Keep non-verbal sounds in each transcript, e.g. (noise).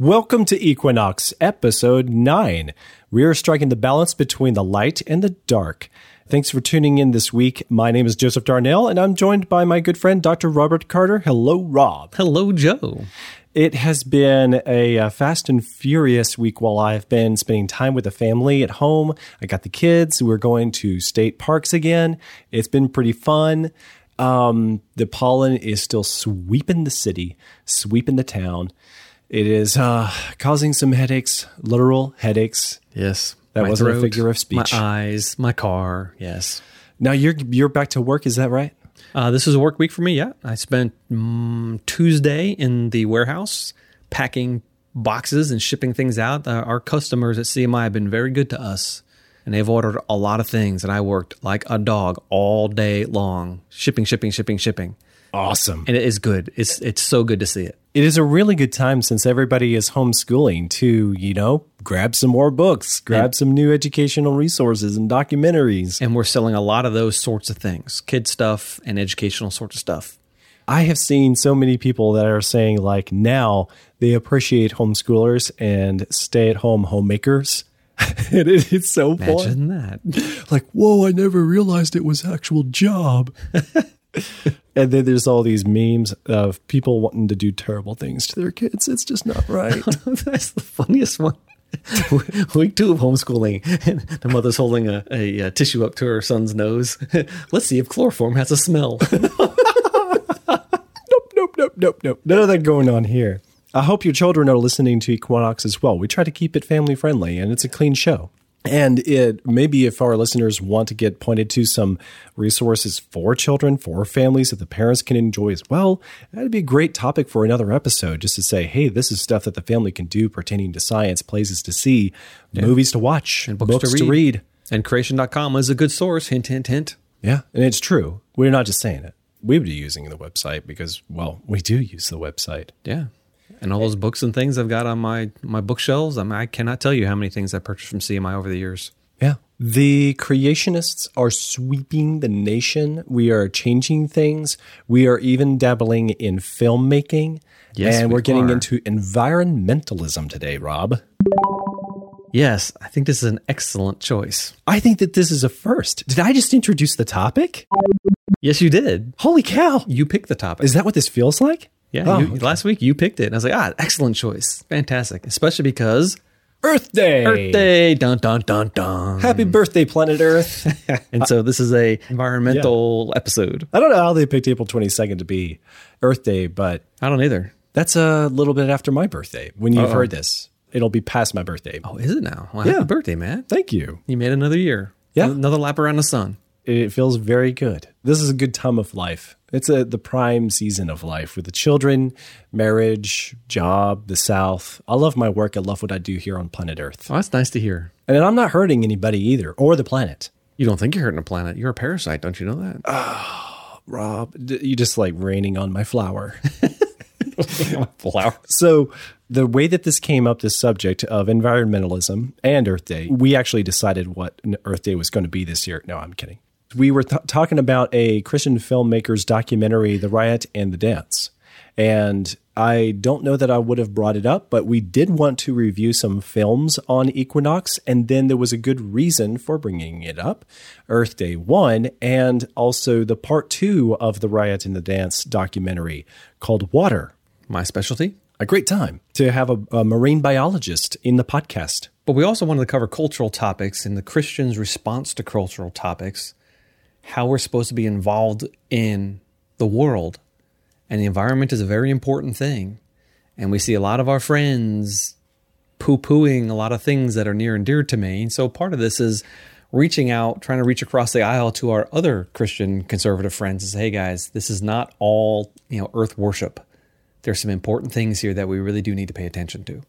Welcome to Equinox, episode 9. We are striking the balance between the light and the dark. Thanks for tuning in this week. My name is Joseph Darnell, and I'm joined by my good friend, Dr. Robert Carter. Hello, Rob. Hello, Joe. It has been a, uh, fast and furious week while I've been spending time with the family at home. I got the kids. We're going to state parks again. It's been pretty fun. Um, the pollen is still sweeping the city, sweeping the town. It is uh, causing some headaches, literal headaches. Yes. That my wasn't a figure of speech. My eyes, my car. Yes. Now you're you're back to work. Is that right? Uh, this is a work week for me. Yeah, I spent mm, Tuesday in the warehouse packing boxes and shipping things out. Uh, our customers at CMI have been very good to us, and they've ordered a lot of things. And I worked like a dog all day long, shipping, shipping, shipping, shipping. Awesome. And it is good. It's it's so good to see it. It is a really good time since everybody is homeschooling to, you know, grab some more books, grab And- some new educational resources and documentaries. And we're selling a lot of those sorts of things, kid stuff and educational sorts of stuff. I have seen so many people that are saying like now they appreciate homeschoolers and stay at home homemakers. (laughs) it, it's so fun. Imagine that. (laughs) Like, whoa, I never realized it was actual job. (laughs) (laughs) and then there's all these memes of people wanting to do terrible things to their kids. It's just not right. (laughs) That's the funniest one. (laughs) Week two of homeschooling, and the mother's holding a, a, uh tissue up to her son's nose. Let's see if chloroform has a smell. nope, nope, nope, nope, nope. None of that going on here. I hope your children are listening to Equinox as well. We try to keep it family friendly and it's a clean show. And it maybe if our listeners want to get pointed to some resources for children, for families that the parents can enjoy as well, that'd be a great topic for another episode just to say, hey, this is stuff that the family can do pertaining to science, places to see, movies to watch, And books to to read. and creation.com is a good source. Hint, hint, hint. Yeah, and it's true. We're not just saying it. We would be using the website because, well, we do use the website. Yeah. And all those books and things I've got on my, my bookshelves. I, mean, I cannot tell you how many things I purchased from CMI over the years. Yeah. The creationists are sweeping the nation. We are changing things. We are even dabbling in filmmaking. Yes, and we we're getting are. into environmentalism today, Rob. Yes, I think this is an excellent choice. I think that this is a first. Did I just introduce the topic? Yes, you did. Holy cow. You picked the topic. Is that what this feels like? Yeah, Oh, you, last week you picked it, and I was like, ah, excellent choice, fantastic, especially because Earth Day. Earth Day, dun dun dun dun. Happy birthday, planet Earth. (laughs) And so this is a (laughs) environmental episode. I don't know how they picked April 22nd to be Earth Day, but I don't either. that's a little bit after my birthday. When you've Uh-oh. heard this, it'll be past my birthday. Oh, is it now? Well, Yeah. Happy birthday, man! Thank you. You made another year. Yeah. another lap around the sun. It feels very good. This is a good time of life. It's a, the prime season of life with the children, marriage, job, the South. I love my work. I love what I do here on planet Earth. Oh, that's nice to hear. And I'm not hurting anybody either, or the planet. You don't think you're hurting a planet? You're a parasite, don't you know that? Oh, Rob, you just like raining on my flower. (laughs) Flower. So, the way that this came up, this subject of environmentalism and Earth Day, we actually decided what Earth Day was going to be this year. No, I'm kidding. We were th- talking about a Christian filmmaker's documentary, The Riot and the Dance. And I don't know that I would have brought it up, but we did want to review some films on Equinox. And then there was a good reason for bringing it up Earth Day 1, and also the part two of the Riot and the Dance documentary called Water My specialty. a great time to have a, a marine biologist in the podcast. But we also wanted to cover cultural topics and the Christian's response to cultural topics, how we're supposed to be involved in the world. And the environment is a very important thing. And we see a lot of our friends poo pooing a lot of things that are near and dear to me. And so part of this is reaching out, trying to reach across the aisle to our other Christian conservative friends and say, hey guys, this is not all, you know, earth worship. There's some important things here that we really do need to pay attention to.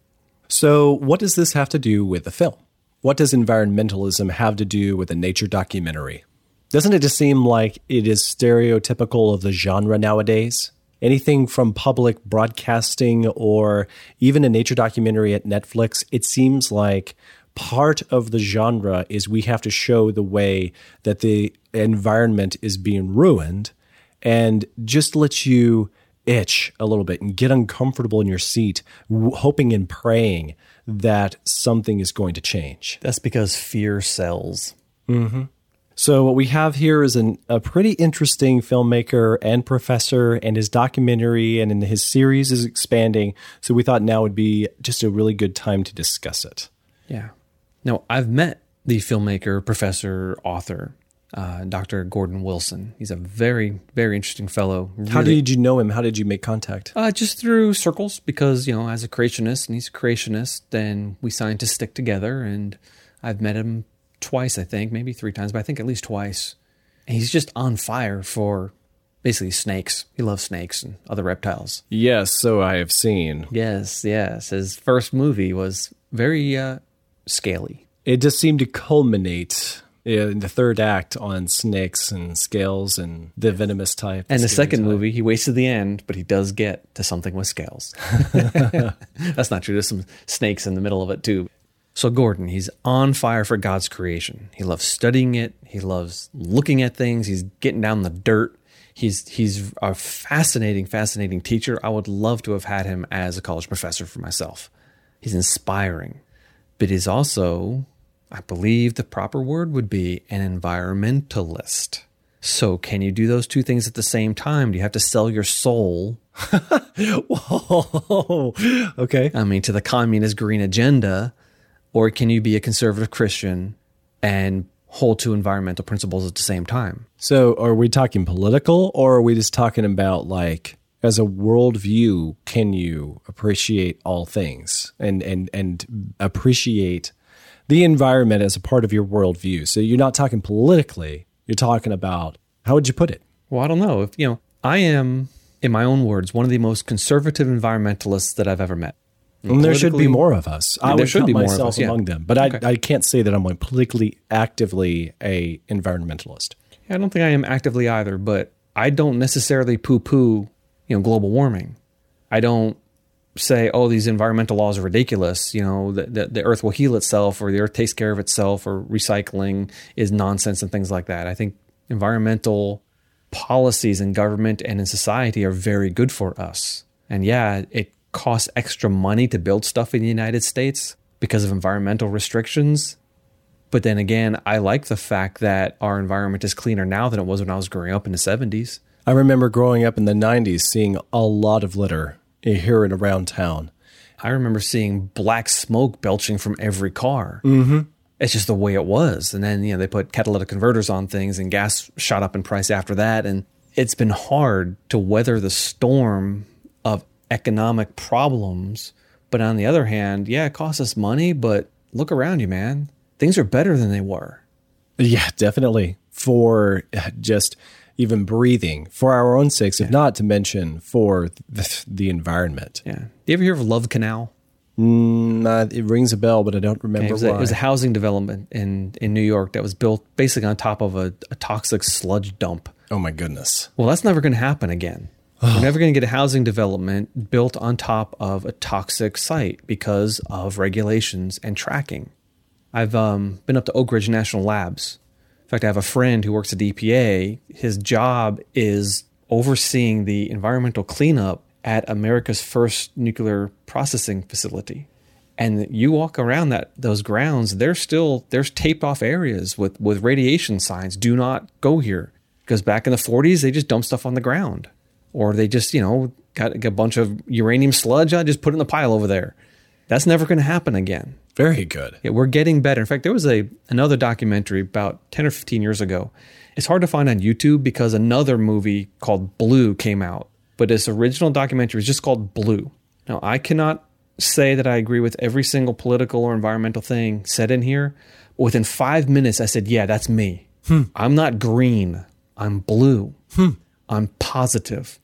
So, what does this have to do with the film? What does environmentalism have to do with a nature documentary? Doesn't it just seem like it is stereotypical of the genre nowadays? Anything from public broadcasting or even a nature documentary at Netflix, it seems like part of the genre is we have to show the way that the environment is being ruined and just let you itch a little bit and get uncomfortable in your seat, w- hoping and praying that something is going to change. That's because fear sells. Mm-hmm. So, what we have here is an, a pretty interesting filmmaker and professor, and his documentary and in his series is expanding. So, we thought now would be just a really good time to discuss it. Yeah. Now, I've met the filmmaker, professor, author, uh, Dr. Gordon Wilson. He's a very, very interesting fellow. How did you know him? How did you make contact? Uh, just through circles, because you know, as a creationist, and he's a creationist, then we signed to stick together. And I've met him twice, I think, maybe three times, but I think at least twice. And he's just on fire for basically snakes. He loves snakes and other reptiles. Yes, so I have seen. Yes, yes. His first movie was very uh, scaly. It just seemed to culminate in the third act on snakes and scales and the venomous type. And the second type. movie, he wasted the end, but he does get to something with scales. (laughs) (laughs) That's not true. There's some snakes in the middle of it too. So Gordon, he's on fire for God's creation. He loves studying it. He loves looking at things. He's getting down the dirt. He's he's a fascinating, fascinating teacher. I would love to have had him as a college professor for myself. He's inspiring, but he's also, I believe the proper word would be an environmentalist. So, can you do those two things at the same time? Do you have to sell your soul, (laughs) Whoa. okay. I mean, to the communist green agenda, or can you be a conservative Christian and hold to environmental principles at the same time? So, are we talking political or are we just talking about like as a worldview, can you appreciate all things and, and, and appreciate the environment as a part of your worldview? So, you're not talking politically, you're talking about how would you put it? Well, I don't know. If you know, I am, in my own words, one of the most conservative environmentalists that I've ever met. And there should be more of us. I there would should count be more of myself us, yeah. among them, but I, Okay. I can't say that I'm like politically actively a environmentalist. I don't think I am actively either, but I don't necessarily poo-poo, you know, global warming. I don't say, "Oh, these environmental laws are ridiculous." You know, that the, the Earth will heal itself, or the Earth takes care of itself, or recycling is nonsense and things like that. I think environmental policies in government and in society are very good for us. And yeah, it costs extra money to build stuff in the United States because of environmental restrictions. But then again, I like the fact that our environment is cleaner now than it was when I was growing up in the 70s. I remember growing up in the 90s seeing a lot of litter here and around town. I remember seeing black smoke belching from every car. Mm-hmm. It's just the way it was. And then, you know, they put catalytic converters on things and gas shot up in price after that. And it's been hard to weather the storm of economic problems. But on the other hand, yeah, it costs us money, but look around you, man. Things are better than they were. Yeah, definitely. For just even breathing, for our own sakes, if not to mention for the, the environment. Yeah. Do you ever hear of Love Canal? Mm, uh, it rings a bell, but I don't remember It was, a, it was a housing development in, in New York that was built basically on top of a, a toxic sludge dump. oh my goodness. Well, that's never going to happen again. We're never going to get a housing development built on top of a toxic site because of regulations and tracking. I've um, been up to Oak Ridge National Labs. In fact, I have a friend who works at EPA. His job is overseeing the environmental cleanup at America's first nuclear processing facility. And you walk around that those grounds, there's still there's taped off areas with with radiation signs. Do not go here because back in the 40s they just dumped stuff on the ground, or they just you know got, got a bunch of uranium sludge. I just put it in the pile over there. That's never going to happen again. Very good. Yeah, we're getting better. In fact, there was a another documentary about 10 or 15 years ago. It's hard to find on YouTube because another movie called Blue came out, but this original documentary is just called Blue. Now, I cannot say that I agree with every single political or environmental thing said in here. Within five minutes, I said, "Yeah, that's me. Hmm. I'm not green. I'm blue. Hmm. I'm positive.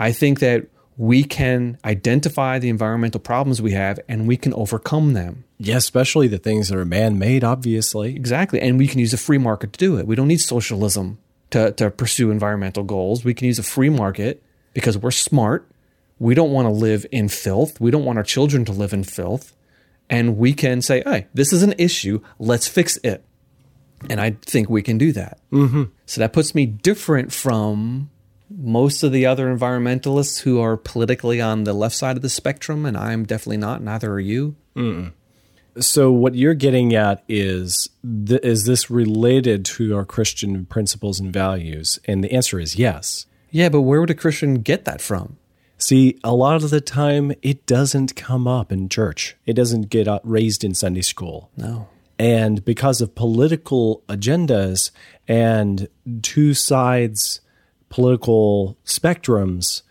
I think that we can identify the environmental problems we have and we can overcome them." Yeah, especially the things that are man made, obviously. Exactly. And we can use a free market to do it. We don't need socialism to, to pursue environmental goals. We can use a free market because we're smart. We don't want to live in filth. We don't want our children to live in filth. And we can say, hey, this is an issue. Let's fix it. And I think we can do that. Mm-hmm. So that puts me different from most of the other environmentalists who are politically on the left side of the spectrum, and I'm definitely not. Neither are you. So what you're getting at is th- is this related to our Christian principles and values? And the answer is yes. Yeah, but where would a Christian get that from? See, a lot of the time it doesn't come up in church. It doesn't get raised in Sunday school. No. And because of political agendas and two sides political spectrums,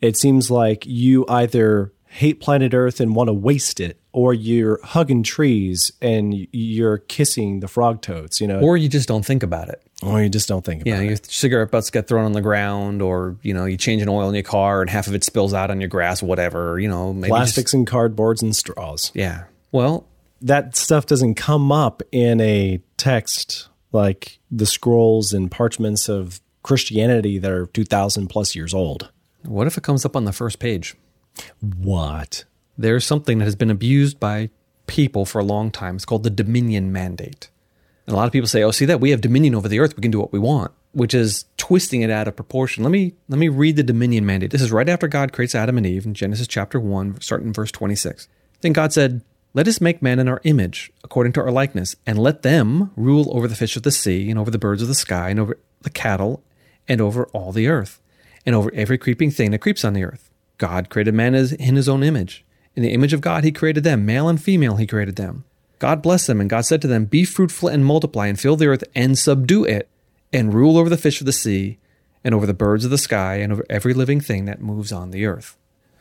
it seems like you either hate planet Earth and want to waste it, or you're hugging trees and you're kissing the frog toads, you know, Or you just don't think about it. or you just don't think about Yeah, it. your cigarette butts get thrown on the ground, or you know, you change an oil in your car and half of it spills out on your grass, whatever. You know, maybe just- Plastics and cardboards and straws. yeah. Well, That stuff doesn't come up in a text like the scrolls and parchments of Christianity that are 2,000 plus years old. what if it comes up on the first page? What? There's something that has been abused by people for a long time. It's called the dominion mandate. And a lot of people say, "Oh, see that we have dominion over the earth. We can do what we want," which is twisting it out of proportion. Let me let me read the dominion mandate. This is right after God creates Adam and Eve in Genesis chapter 1, starting in verse 26. Then God said, "Let us make man in our image, according to our likeness, and let them rule over the fish of the sea and over the birds of the sky and over the cattle and over all the earth and over every creeping thing that creeps on the earth." God created man in his own image. In the image of God, he created them. Male and female, he created them. God blessed them, and God said to them, Be fruitful and multiply, and fill the earth, and subdue it, and rule over the fish of the sea, and over the birds of the sky, and over every living thing that moves on the earth.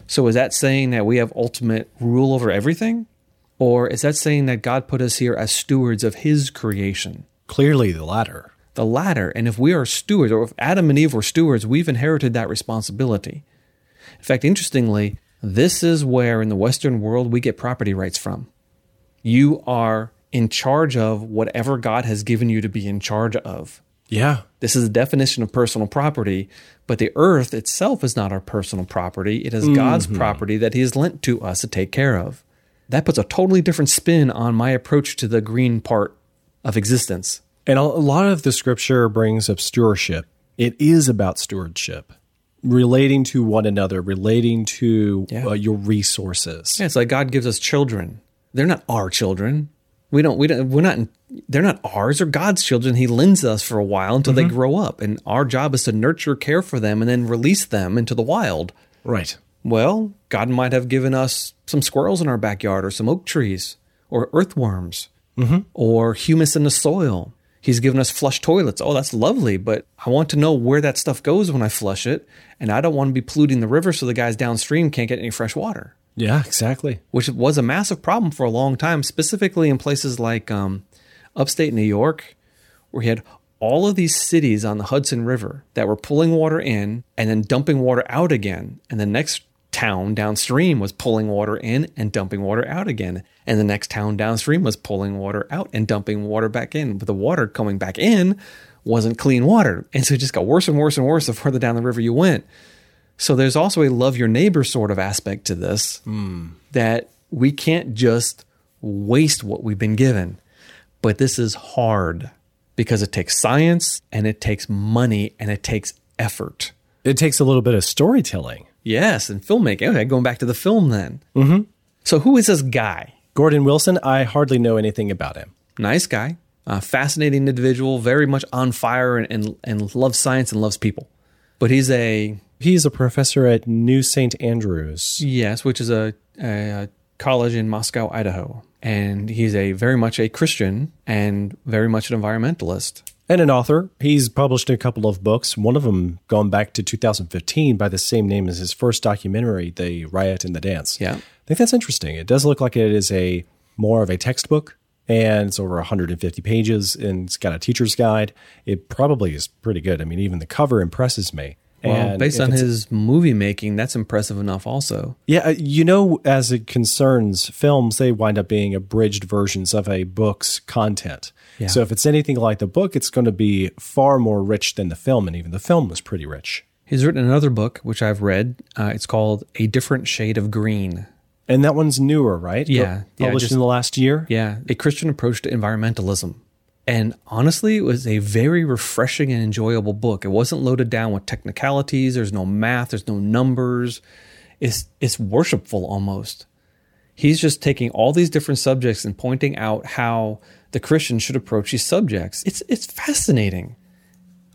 So, is that saying that we have ultimate rule over everything? Or is that saying that God put us here as stewards of his creation? Clearly the latter. The latter. And if we are stewards, or if Adam and Eve were stewards, we've inherited that responsibility. In fact, interestingly, this is where in the Western world we get property rights from. You are in charge of whatever God has given you to be in charge of. Yeah. This is the definition of personal property, but the earth itself is not our personal property. It is God's mm-hmm. property that He has lent to us to take care of. That puts a totally different spin on my approach to the green part of existence. And a lot of the scripture brings up stewardship. It is about stewardship, relating to one another, relating to Yeah. uh, your resources. Yeah, it's like God gives us children. They're not our children. We don't. We don't. We're not. They're not ours. They're God's children. He lends us for a while until they grow up, and our job is to nurture, care for them, and then release them into the wild. Right. Well, God might have given us some squirrels in our backyard, or some oak trees, or earthworms, or humus in the soil. He's given us flush toilets. Oh, that's lovely, but I want to know where that stuff goes when I flush it, and I don't want to be polluting the river so the guys downstream can't get any fresh water Yeah, exactly. which was a massive problem for a long time, specifically in places like um, upstate New York, where he had all of these cities on the Hudson River that were pulling water in and then dumping water out again. And the next town downstream was pulling water in and dumping water out again. And the next town downstream was pulling water out and dumping water back in. But the water coming back in wasn't clean water. And so it just got worse and worse and worse the further down the river you went. So there's also a love your neighbor sort of aspect to this that we can't just waste what we've been given. But this is hard because it takes science and it takes money and it takes effort. It takes a little bit of storytelling. Yes, and filmmaking. Okay, going back to the film then. Mm-hmm. So who is this guy? Gordon Wilson, I hardly know anything about him. Nice guy, uh, fascinating individual, very much on fire and, and, and loves science and loves people. But he's a He's a professor at New St. Andrews. Yes, which is a, a college in Moscow, Idaho. And he's a very much a Christian and very much an environmentalist. And an author. He's published a couple of books, one of them going back to 2015 by the same name as his first documentary, The Riot and the Dance. Yeah. I think that's interesting. It does look like it is a more of a textbook and it's over 150 pages and it's got a teacher's guide. It probably is pretty good. I mean, even the cover impresses me. Well, And based on his movie making, that's impressive enough also. Yeah, uh, you know, as it concerns films, they wind up being abridged versions of a book's content. Yeah. So if it's anything like the book, it's going to be far more rich than the film, and even the film was pretty rich. He's written another book, which I've read. Uh, it's called A Different Shade of Green. And that one's newer, right? Yeah, yeah, published just- in the last year. Yeah, a Christian approach to environmentalism. And honestly, it was a very refreshing and enjoyable book. It wasn't loaded down with technicalities. There's no math. There's no numbers. It's it's worshipful almost. He's just taking all these different subjects and pointing out how the Christian should approach these subjects. It's it's fascinating.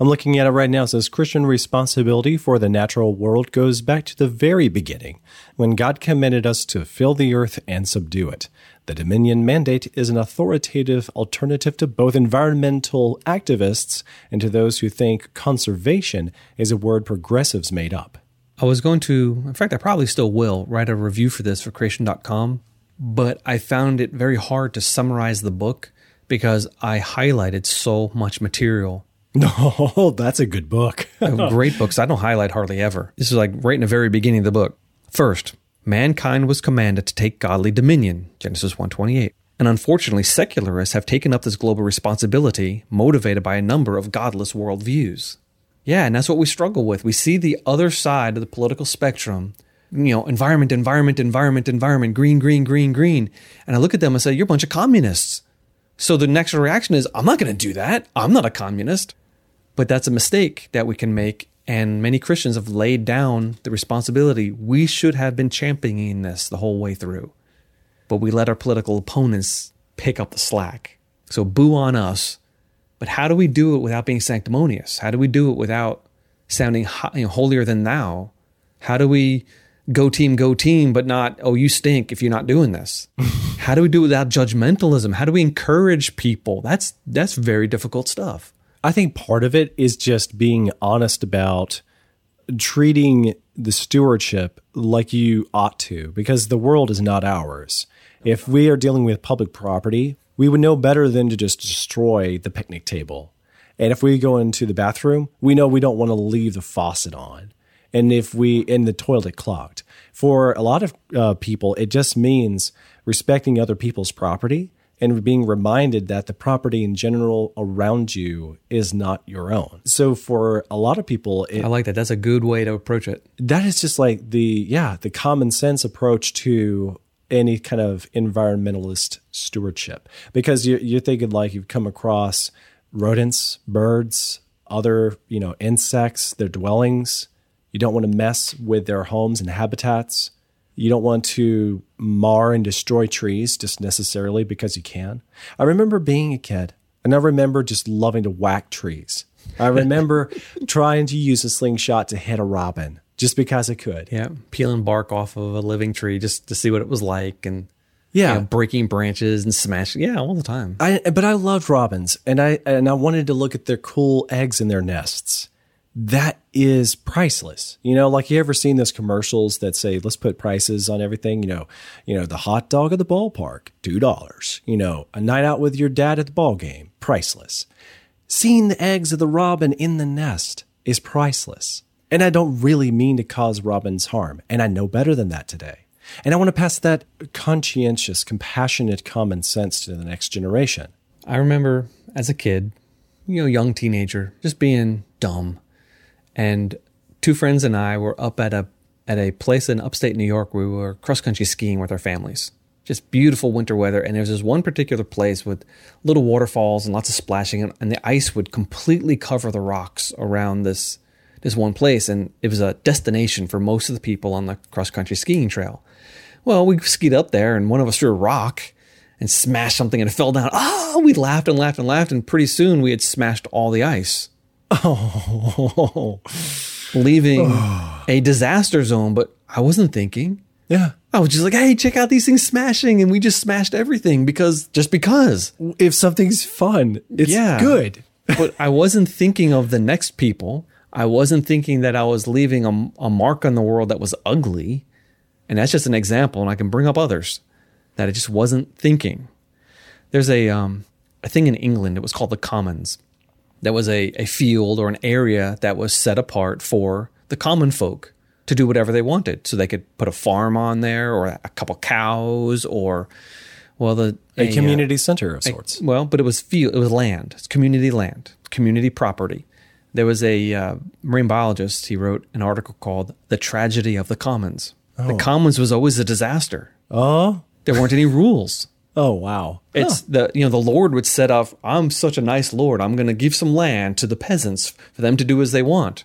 I'm looking at it right now. It says Christian responsibility for the natural world goes back to the very beginning, when God commanded us to fill the earth and subdue it. The Dominion mandate is an authoritative alternative to both environmental activists and to those who think conservation is a word progressives made up. I was going to, in fact, I probably still will write a review for this for creation.com, but I found it very hard to summarize the book because I highlighted so much material. (laughs) No, that's a good book. (laughs) Great books. I don't highlight hardly ever. This is like right in the very beginning of the book. First, mankind was commanded to take godly dominion, Genesis 1:28. And unfortunately, secularists have taken up this global responsibility, motivated by a number of godless worldviews. Yeah, and that's what we struggle with. We see the other side of the political spectrum, you know, environment, environment, environment, environment, green, green, green, green. And I look at them and say, you're a bunch of communists. So the next reaction is, I'm not going to do that. I'm not a communist. But that's a mistake that we can make. And many Christians have laid down the responsibility. We should have been championing this the whole way through. But we let our political opponents pick up the slack. So boo on us. But how do we do it without being sanctimonious? How do we do it without sounding holier than thou? How do we go team, go team, but not, oh, you stink if you're not doing this? (laughs) how do we do without judgmentalism? How do we encourage people? That's that's very difficult stuff. I think part of it is just being honest about treating the stewardship like you ought to, because the world is not ours. If we are dealing with public property, we would know better than to just destroy the picnic table. And if we go into the bathroom, we know we don't want to leave the faucet on. And if we, in the toilet clogged. For a lot of uh, people, it just means respecting other people's property and being reminded that the property in general around you is not your own. So for a lot of people, it, I like that. That's a good way to approach it. That is just like the yeah the common sense approach to any kind of environmentalist stewardship because you're, you're thinking like you've come across rodents, birds, other you know insects, their dwellings. You don't want to mess with their homes and habitats. You don't want to mar and destroy trees just necessarily because you can. I remember being a kid and I remember just loving to whack trees. I remember (laughs) trying to use a slingshot to hit a robin just because I could. Yeah, peeling bark off of a living tree just to see what it was like and yeah, you know, breaking branches and smashing. Yeah, all the time. I but I loved robins and I and I wanted to look at their cool eggs in their nests that is priceless. You know, like you ever seen those commercials that say, let's put prices on everything? You know, you know, the hot dog at the ballpark, two dollars. You know, a night out with your dad at the ball game, priceless. Seeing the eggs of the robin in the nest is priceless. And I don't really mean to cause robins harm, and I know better than that today. And I want to pass that conscientious, compassionate common sense to the next generation. I remember as a kid, you know, young teenager, just being dumb and two friends and I were up at a at a place in upstate New York. We were cross country skiing with our families. Just beautiful winter weather, and there's this one particular place with little waterfalls and lots of splashing, and, and the ice would completely cover the rocks around this this one place, and it was a destination for most of the people on the cross country skiing trail. Well, we skied up there, and one of us threw a rock and smashed something, and it fell down. Oh, we laughed and laughed and laughed, and pretty soon we had smashed all the ice. Oh, (laughs) leaving a disaster zone. But I wasn't thinking. Yeah. I was just like, hey, check out these things smashing. And we just smashed everything because, just because. If something's fun, it's yeah. good. (laughs) but I wasn't thinking of the next people. I wasn't thinking that I was leaving a, a mark on the world that was ugly. And that's just an example. And I can bring up others that I just wasn't thinking. There's a, um, a thing in England, it was called the Commons that was a, a field or an area that was set apart for the common folk to do whatever they wanted. So they could put a farm on there or a couple cows or well the a, a community uh, center of sorts. A, well, but it was field it was land. It's community land, community property. There was a uh, marine biologist, he wrote an article called The Tragedy of the Commons. Oh. The commons was always a disaster. Oh. There weren't any rules. Oh wow. It's the you know the Lord would set up. I'm such a nice Lord. I'm going to give some land to the peasants for them to do as they want,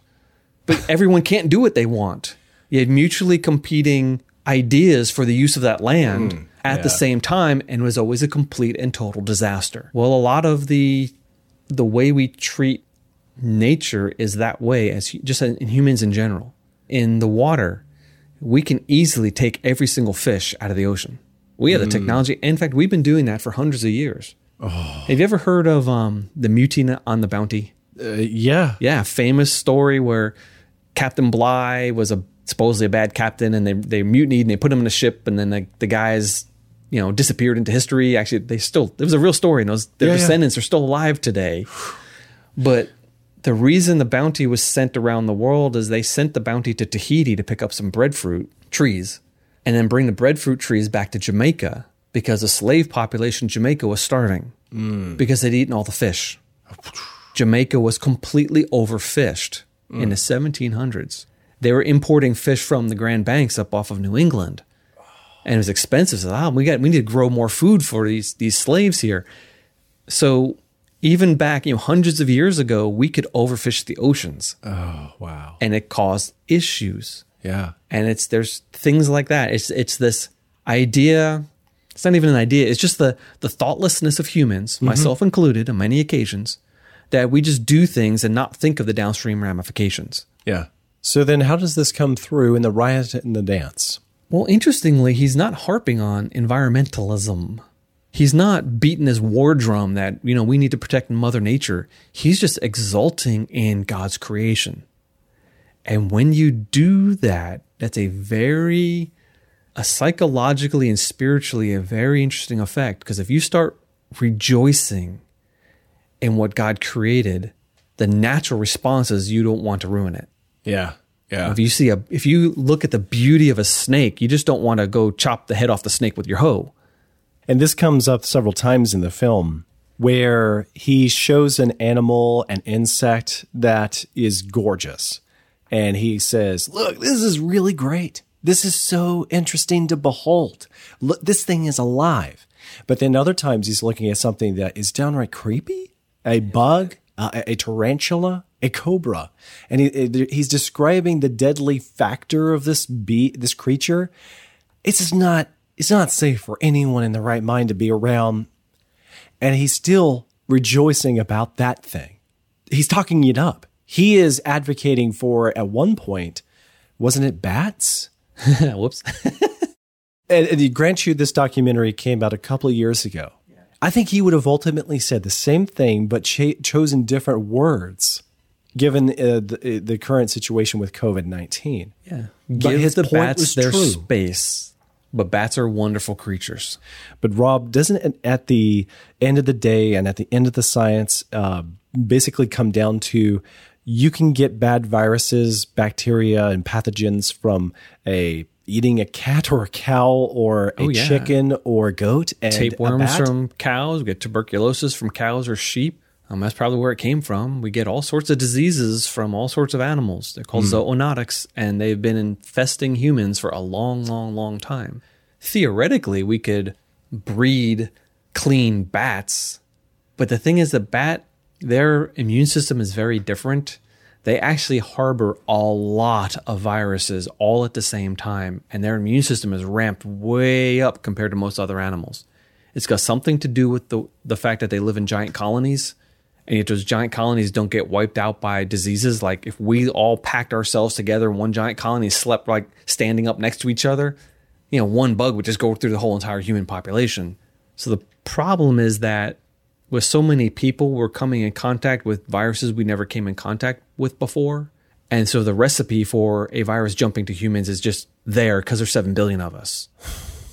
but (laughs) everyone can't do what they want. You had mutually competing ideas for the use of that land hmm. at the same time, and it was always a complete and total disaster. Well, a lot of the the way we treat nature is that way as just in humans in general. In the water, we can easily take every single fish out of the ocean. We have the technology. In fact, we've been doing that for hundreds of years. Have you ever heard of um, the mutiny on the Bounty? Uh, yeah. Yeah, famous story where Captain Bligh was a supposedly a bad captain, and they they mutinied and they put him in a ship, and then the, the guys you know disappeared into history. Actually, they still it was a real story, and those, their Yeah, yeah. descendants are still alive today. But the reason the bounty was sent around the world is they sent the bounty to Tahiti to pick up some breadfruit trees, and then bring the breadfruit trees back to Jamaica because the slave population in Jamaica was starving because they'd eaten all the fish. Jamaica was completely overfished in the 1700s. They were importing fish from the Grand Banks up off of New England, and it was expensive. So, ah, we got we need to grow more food for these these slaves here. So, even back you know hundreds of years ago, we could overfish the oceans, Oh wow. and it caused issues. Yeah. And it's there's things like that. It's it's this idea. It's not even an idea. It's just the the thoughtlessness of humans, mm-hmm. myself included, on many occasions, that we just do things and not think of the downstream ramifications. Yeah. So then, how does this come through in the riot and the dance? Well, interestingly, he's not harping on environmentalism. He's not beating his war drum that, you know, we need to protect Mother Nature. He's just exulting in God's creation. And when you do that, that's a very, a psychologically and spiritually, a very interesting effect. Because if you start rejoicing in what God created, the natural response is you don't want to ruin it. Yeah. Yeah. If you see a, if you look at the beauty of a snake, you just don't want to go chop the head off the snake with your hoe. And this comes up several times in the film where he shows an animal, an insect that is gorgeous. And he says, Look, this is really great. This is so interesting to behold. Look, this thing is alive. But then other times he's looking at something that is downright creepy a bug, uh, a, a tarantula, a cobra. And he, he's describing the deadly factor of this bee, this creature. It's just not it's not safe for anyone in the right mind to be around. And he's still rejoicing about that thing. He's talking it up. He is advocating for, at one point, wasn't it bats? (laughs) Whoops. (laughs) And, and grant you this documentary came out a couple of years ago. I think he would have ultimately said the same thing, but cha- chosen different words given uh, the, the current situation with COVID 19. Yeah. But Give his the point bats their true. space. But bats are wonderful creatures. But Rob, doesn't at the end of the day and at the end of the science uh, basically come down to you can get bad viruses, bacteria, and pathogens from a eating a cat or a cow or a Oh, yeah. chicken or a goat and Tapeworms from cows. We get tuberculosis from cows or sheep. Um, that's probably where it came from. We get all sorts of diseases from all sorts of animals. They're called zoonotics, and they've been infesting humans for a long, long, long time. Theoretically, we could breed clean bats, but the thing is, the bat, their immune system is very different. They actually harbor a lot of viruses all at the same time, and their immune system is ramped way up compared to most other animals. It's got something to do with the the fact that they live in giant colonies, and yet those giant colonies don't get wiped out by diseases, like if we all packed ourselves together in one giant colony, slept like standing up next to each other, you know, one bug would just go through the whole entire human population. So the problem is that with so many people, we're coming in contact with viruses we never came in contact with before. And so the recipe for a virus jumping to humans is just there because there's 7 billion of us.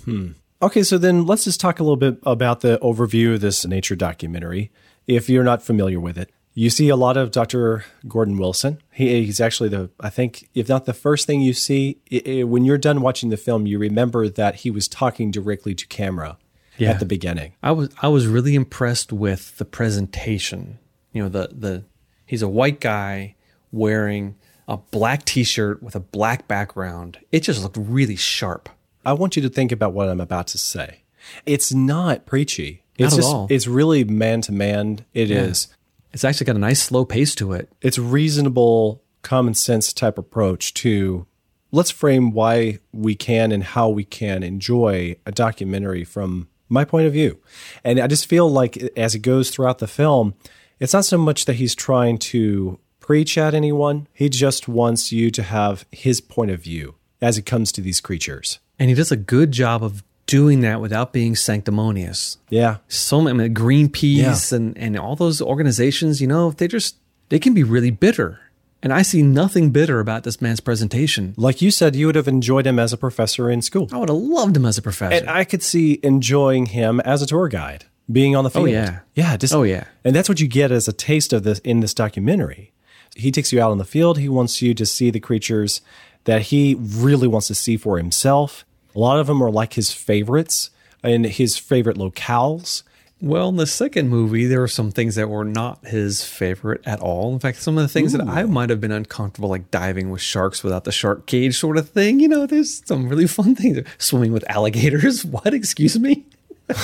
Hmm. Okay, so then let's just talk a little bit about the overview of this nature documentary. If you're not familiar with it, you see a lot of Dr. Gordon Wilson. He, he's actually the, I think, if not the first thing you see, i i when you're done watching the film, you remember that he was talking directly to camera Yeah. at the beginning. I was I was really impressed with the presentation. You know, the the he's a white guy wearing a black t-shirt with a black background. It just looked really sharp. I want you to think about what I'm about to say. It's not preachy. Not It's at just all. it's really man to man. It is. It's actually got a nice slow pace to it. It's reasonable, common sense type approach to let's frame why we can and how we can enjoy a documentary from my point of view. And I just feel like as it goes throughout the film, it's not so much that he's trying to preach at anyone. He just wants you to have his point of view as it comes to these creatures. And he does a good job of doing that without being sanctimonious. Yeah. So many I mean, Greenpeace and, and all those organizations, you know, they just they can be really bitter. And I see nothing bitter about this man's presentation. Like you said, you would have enjoyed him as a professor in school. I would have loved him as a professor. And I could see enjoying him as a tour guide, being on the oh, field. Oh, yeah. yeah, just Oh, yeah. and that's what you get as a taste of this in this documentary. He takes you out on the field. He wants you to see the creatures that he really wants to see for himself. A lot of them are like his favorites and his favorite locales. Well, in the second movie, there were some things that were not his favorite at all. In fact, some of the things that I might have been uncomfortable, like diving with sharks without the shark cage sort of thing. You know, there's some really fun things. Swimming with alligators. (laughs) What? Excuse me? (laughs)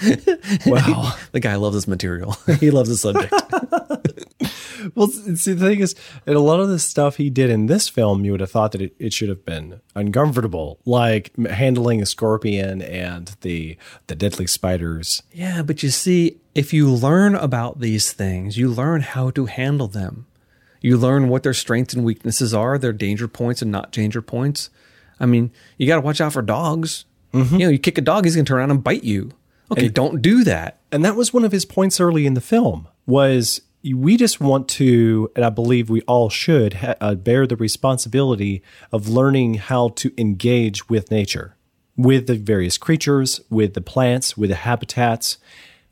(laughs) Wow. The guy loves this material. (laughs) he loves the subject. (laughs) well, see, the thing is, and a lot of the stuff he did in this film, you would have thought that it, it should have been uncomfortable, like handling a scorpion and the the deadly spiders. yeah, but you see, if you learn about these things, you learn how to handle them. You learn what their strengths and weaknesses are, their danger points and not danger points. I mean, you got to watch out for dogs. Mm-hmm. You know, you kick a dog, he's going to turn around and bite you. Okay, don't do that. and that was one of his points early in the film was we just want to and i believe we all should ha- uh, bear the responsibility of learning how to engage with nature with the various creatures with the plants with the habitats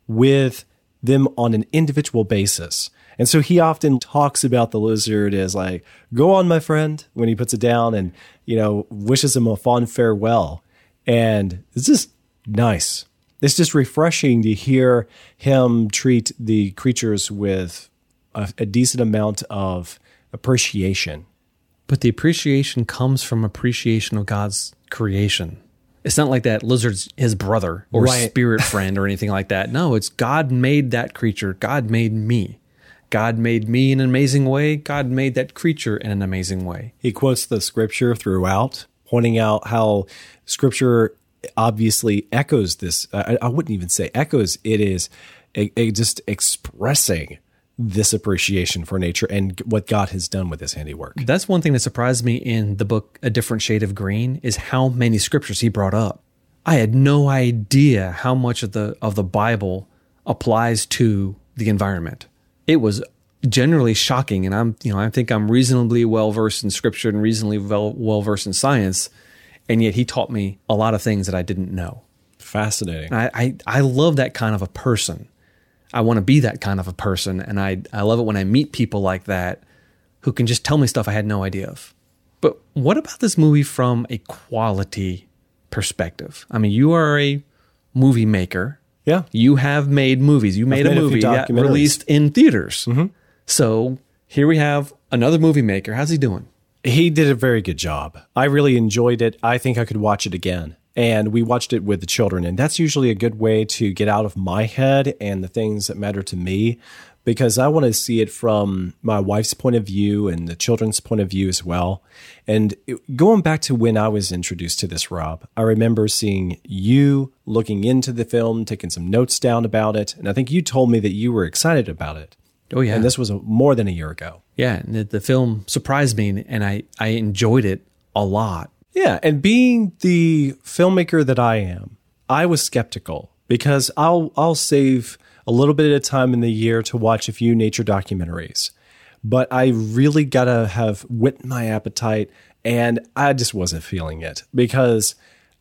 with them on an individual basis. And so he often talks about the lizard as like go on my friend when he puts it down and you know wishes him a fond farewell. And it's just nice it's just refreshing to hear him treat the creatures with a, a decent amount of appreciation. But the appreciation comes from appreciation of God's creation. It's not like that lizard's his brother or Right. spirit friend or anything like that. No, it's God made that creature. God made me. God made me in an amazing way. God made that creature in an amazing way. He quotes the scripture throughout, pointing out how scripture obviously echoes this. I, I wouldn't even say echoes, it is just expressing this appreciation for nature and what God has done with his handiwork. That's one thing that surprised me in the book A Different Shade of Green is how many scriptures he brought up. I had no idea how much of the of the Bible applies to the environment. It was generally shocking and I'm you know I think I'm reasonably well versed in scripture and reasonably well versed in science and yet he taught me a lot of things that I didn't know. Fascinating. I, I, I love that kind of a person. I want to be that kind of a person. And I, I love it when I meet people like that who can just tell me stuff I had no idea of. But what about this movie from a quality perspective? I mean, you are a movie maker. Yeah. You have made movies. You made, made a a movie. Mm-hmm. released in theaters. So here we have another movie maker. How's he doing? He did a very good job. I really enjoyed it. I think I could watch it again. And we watched it with the children. And that's usually a good way to get out of my head and the things that matter to me because I want to see it from my wife's point of view and the children's point of view as well. And going back to when I was introduced to this, Rob, I remember seeing you looking into the film, taking some notes down about it. And I think you told me that you were excited about it. Oh, yeah. And this was more than a year ago. Yeah. The, the film surprised me and I, I enjoyed it a lot. Yeah, and being the filmmaker that I am, I was skeptical because I'll I'll save a little bit of time in the year to watch a few nature documentaries. But I really got to have whet my appetite and I just wasn't feeling it because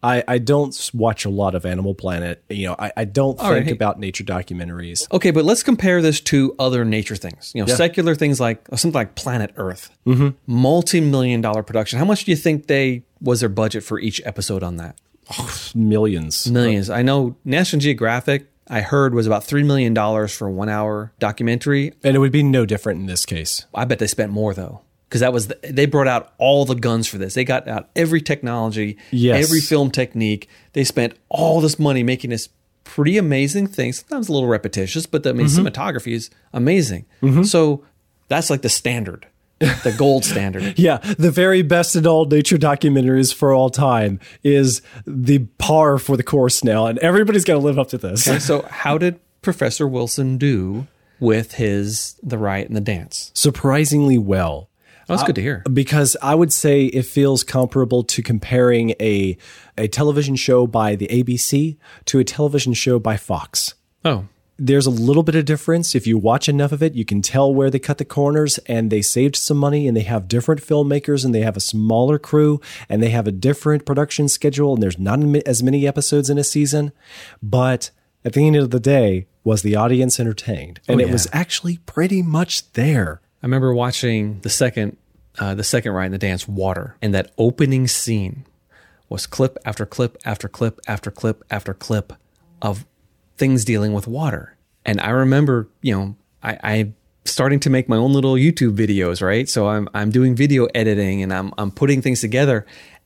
I, I don't watch a lot of Animal Planet. You know, I, I don't think right, hey. about nature documentaries. Okay, but let's compare this to other nature things. You know, secular things like something like Planet Earth, mm-hmm. multi-million dollar production. How much do you think they was their budget for each episode on that? (sighs) Millions. Millions. I know National Geographic. I heard was about three million dollars for a one-hour documentary. And it would be no different in this case. I bet they spent more though. Because that was the, they brought out all the guns for this. They got out every technology, Yes. every film technique. They spent all this money making this pretty amazing thing. Sometimes a little repetitious, but I mean, mm-hmm. cinematography is amazing. Mm-hmm. So that's like the standard, the gold standard. (laughs) Yeah, the very best in all nature documentaries for all time is the par for the course now, and everybody's got to live up to this. And so, how did Professor Wilson do with his The Riot and the Dance? Surprisingly well. Oh, that's good to hear. because I would say it feels comparable to comparing a a television show by the ABC to a television show by Fox. Oh, There's a little bit of difference. If you watch enough of it, you can tell where they cut the corners and they saved some money and they have different filmmakers and they have a smaller crew and they have a different production schedule and there's not as many episodes in a season. But at the end of the day, was the audience entertained? And oh, it yeah. was actually pretty much there. I remember watching the second, uh, the second Riot and the Dance, Water, and that opening scene was clip after clip after clip after clip after clip of things dealing with water. And I remember, you know, I, I starting to make my own little YouTube videos, right? So I'm I'm doing video editing and I'm I'm putting things together,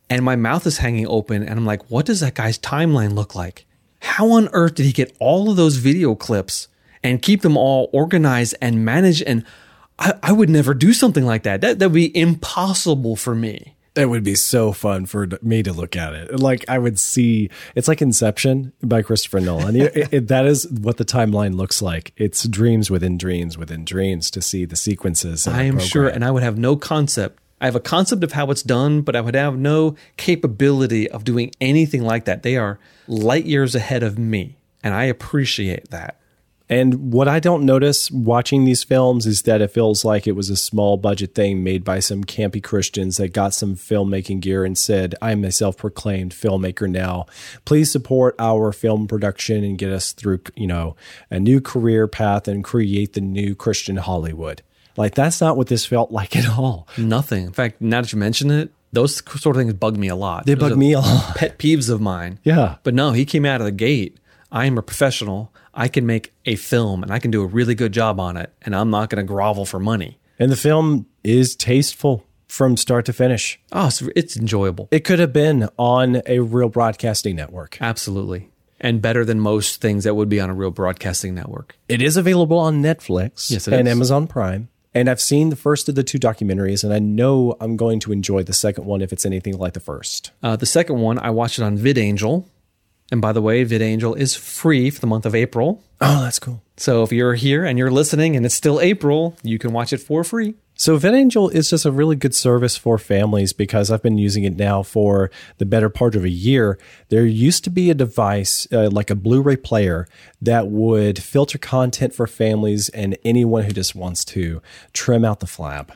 and my mouth is hanging open, and I'm like, what does that guy's timeline look like? How on earth did he get all of those video clips and keep them all organized and manage? And I, I would never do something like that. That that would be impossible for me. It would be so fun for me to look at it. Like I would see, it's like Inception by Christopher Nolan. It- it- that is what the timeline looks like. It's dreams within dreams within dreams to see the sequences. I am sure, and I would have no concept. I have a concept of how it's done, but I would have no capability of doing anything like that. They are light years ahead of me, and I appreciate that. And what I don't notice watching these films is that it feels like it was a small budget thing made by some campy Christians that got some filmmaking gear and said, I'm a self proclaimed filmmaker now. Please support our film production and get us through, you know, a new career path and create the new Christian Hollywood. Like, that's not what this felt like at all. Nothing. In fact, now that you mention it, those sort of things bug me a lot. They Those bug me a lot. Pet peeves of mine. Yeah. But no, he came out of the gate. I am a professional. I can make a film and I can do a really good job on it, and I'm not going to grovel for money. And the film is tasteful from start to finish. Oh, it's, it's enjoyable. It could have been on a real broadcasting network. Absolutely. And better than most things that would be on a real broadcasting network. It is available on Netflix Yes, and is. Amazon Prime. And I've seen the first of the two documentaries, and I know I'm going to enjoy the second one if it's anything like the first. Uh, the second one, I watched it on VidAngel. And by the way, VidAngel is free for the month of April. Oh, that's cool. So if you're here and you're listening and it's still April, you can watch it for free. So VidAngel is just a really good service for families because I've been using it now for the better part of a year. There used to be a device uh, like a Blu-ray player that would filter content for families and anyone who just wants to trim out the flab.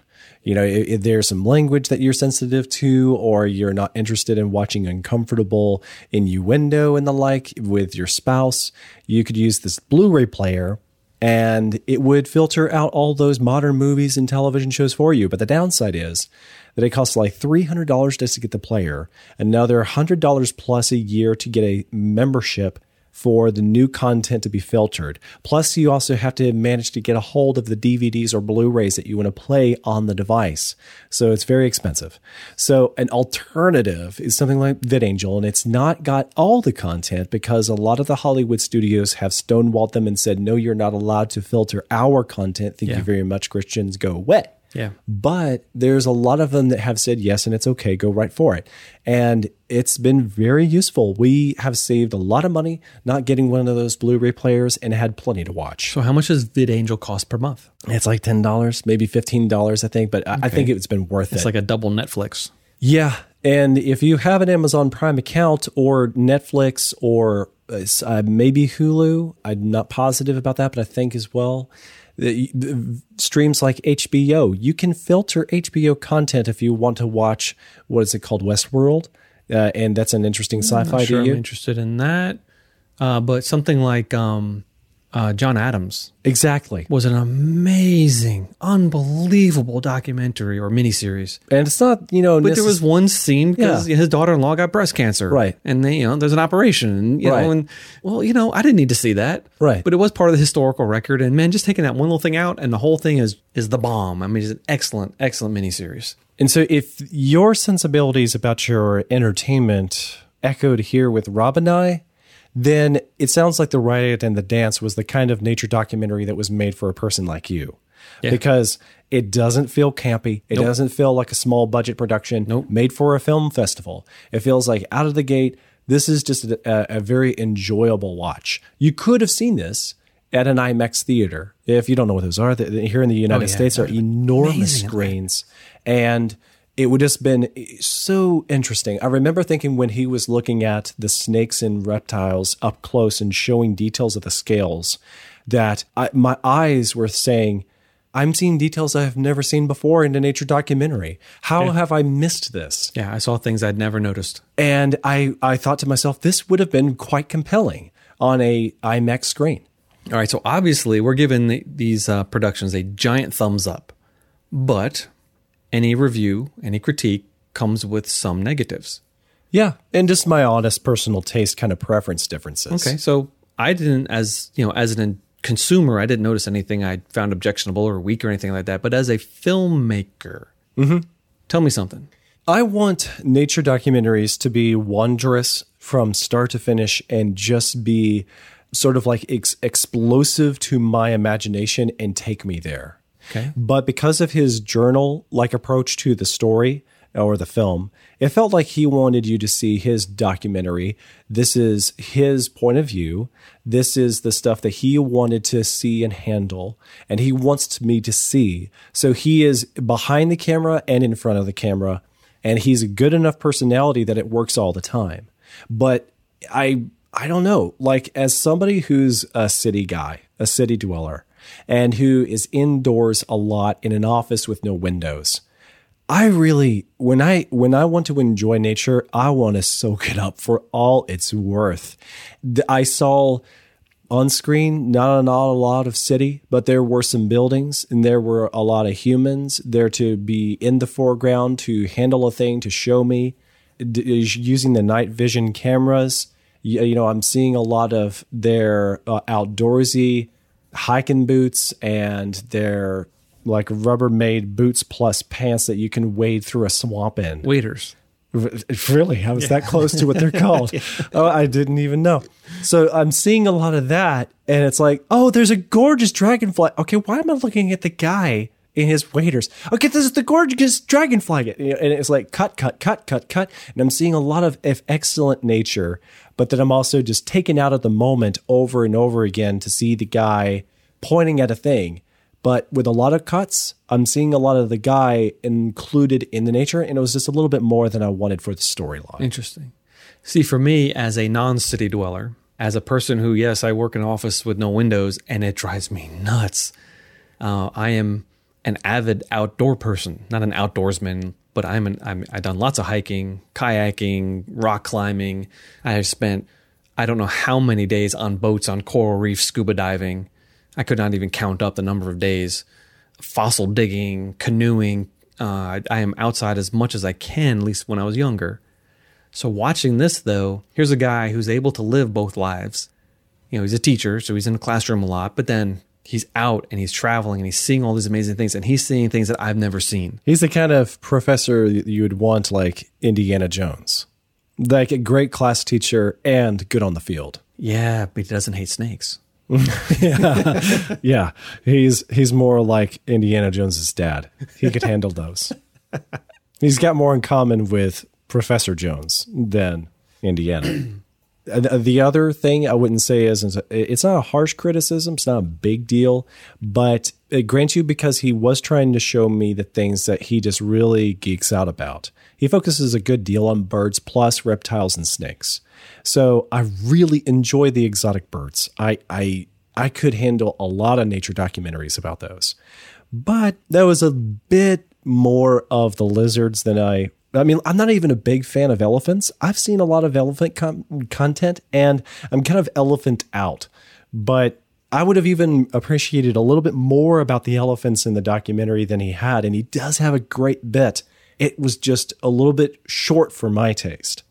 You know, if, if there's some language that you're sensitive to, or you're not interested in watching uncomfortable innuendo and the like with your spouse, you could use this Blu-ray player and it would filter out all those modern movies and television shows for you. But the downside is that it costs like $300 just to get the player, another $100 plus a year to get a membership for the new content to be filtered. Plus, you also have to manage to get a hold of the DVDs or Blu rays that you want to play on the device. So it's very expensive. So, an alternative is something like VidAngel, and it's not got all the content because a lot of the Hollywood studios have stonewalled them and said, no, you're not allowed to filter our content. Thank Yeah. you very much, Christians. Go away. Yeah. But there's a lot of them that have said yes, and it's okay, go right for it. And it's been very useful. We have saved a lot of money not getting one of those Blu ray players and had plenty to watch. So how much does VidAngel cost per month? It's like $10, maybe $15, I think, but I I think it's been worth It's it. It's like a double Netflix. yeah. And if you have an Amazon Prime account or Netflix or uh, uh, maybe Hulu, I'm not positive about that, but I think as well. The- the streams like HBO, you can filter HBO content if you want to watch what is it called Westworld, uh, and that's an interesting sci-fi Sure, to I'm interested in that. Uh, but something like um, uh, John Adams Exactly. was an amazing, unbelievable documentary or miniseries. And it's not, you know, But there was one scene because Yeah. his daughter-in-law got breast cancer, Right. And they, you know, there's an operation, and, you Right. know, and well, you know, I didn't need to see that, Right. But it was part of the historical record, and man, just taking that one little thing out, and the whole thing is is the bomb. I mean, it's an excellent, excellent miniseries. And so, if your sensibilities about your entertainment echoed here with Rob and I, then it sounds like The Riot and the Dance was the kind of nature documentary that was made for a person like you. Because it doesn't feel campy. It doesn't feel like a small budget production Nope. made for a film festival. It feels like out of the gate, this is just a, a very enjoyable watch. You could have seen this at an IMAX theater. If you don't know what those are, here in the United Oh, yeah. States are enormous Amazing. screens and it would just been so interesting. I remember thinking when he was looking at the snakes and reptiles up close and showing details of the scales that I, my eyes were saying, I'm seeing details I have never seen before in a nature documentary. How have I missed this? Yeah, I saw things I'd never noticed. And I, I thought to myself, this would have been quite compelling on a IMAX screen. All right, so obviously we're giving the, these uh, productions a giant thumbs up, but any review, any critique comes with some negatives. Yeah, and just my honest personal taste kind of preference differences. Okay, so I didn't, as you know, as an consumer, I didn't notice anything I found objectionable or weak or anything like that. But as a filmmaker, mm-hmm. tell me something. I want nature documentaries to be wondrous from start to finish and just be sort of like ex- explosive to my imagination and take me there. But because of his journal like approach to the story or the film, it felt like he wanted you to see his documentary. This is his point of view. This is the stuff that he wanted to see and handle, and he wants me to see. So he is behind the camera and in front of the camera, and he's a good enough personality that it works all the time. But I I don't know, like as somebody who's a city guy, a city dweller, and who is indoors a lot in an office with no windows. I really when I when I want to enjoy nature, I want to soak it up for all it's worth. I saw on screen not not a lot of city, but there were some buildings and there were a lot of humans there to be in the foreground to handle a thing to show me D- using the night vision cameras. You, you know, I'm seeing a lot of their uh, outdoorsy hiking boots and their like Rubbermaid boots plus pants that you can wade through a swamp in. Waders. (laughs) Really? I was that close to what they're (laughs) called. Oh, I didn't even know. So I'm seeing a lot of that, and it's like, oh, there's a gorgeous dragonfly. Okay, why am I looking at the guy in his waders. Okay, this is the gorgeous dragonfly. And it's like cut, cut, cut, cut, cut. And I'm seeing a lot of excellent nature, but then I'm also just taken out of the moment over and over again to see the guy pointing at a thing. But with a lot of cuts, I'm seeing a lot of the guy included in the nature, and it was just a little bit more than I wanted for the storyline. Interesting. See, for me, as a non city dweller, as a person who, yes, I work in an office with no windows and it drives me nuts, uh, I am an avid outdoor person, not an outdoorsman, but I'm an, I'm, I've done lots of hiking, kayaking, rock climbing. I have spent, I don't know how many days on boats on coral reef, scuba diving. I could not even count up the number of days. Fossil digging, canoeing. Uh, I, I am outside as much as I can, at least when I was younger. So watching this though, here's a guy who's able to live both lives. You know, he's a teacher, so he's in the classroom a lot, but then he's out and he's traveling and he's seeing all these amazing things and he's seeing things that I've never seen. He's the kind of professor you would want, like Indiana Jones, like a great class teacher and good on the field. Yeah, but he doesn't hate snakes. (laughs) Yeah, he's he's more like Indiana Jones's dad. He could handle those. He's got more in common with Professor Jones than Indiana. And uh, the other thing I wouldn't say is is uh, it's not a harsh criticism. It's not a big deal, but it grants you because he was trying to show me the things that he just really geeks out about. He focuses a good deal on birds plus reptiles and snakes. So I really enjoy the exotic birds. I I I could handle a lot of nature documentaries about those. But that was a bit more of the lizards than I I mean, I'm not even a big fan of elephants. I've seen a lot of elephant com- content and I'm kind of elephant out. But I would have even appreciated a little bit more about the elephants in the documentary than he had. And he does have a great bit. It was just a little bit short for my taste,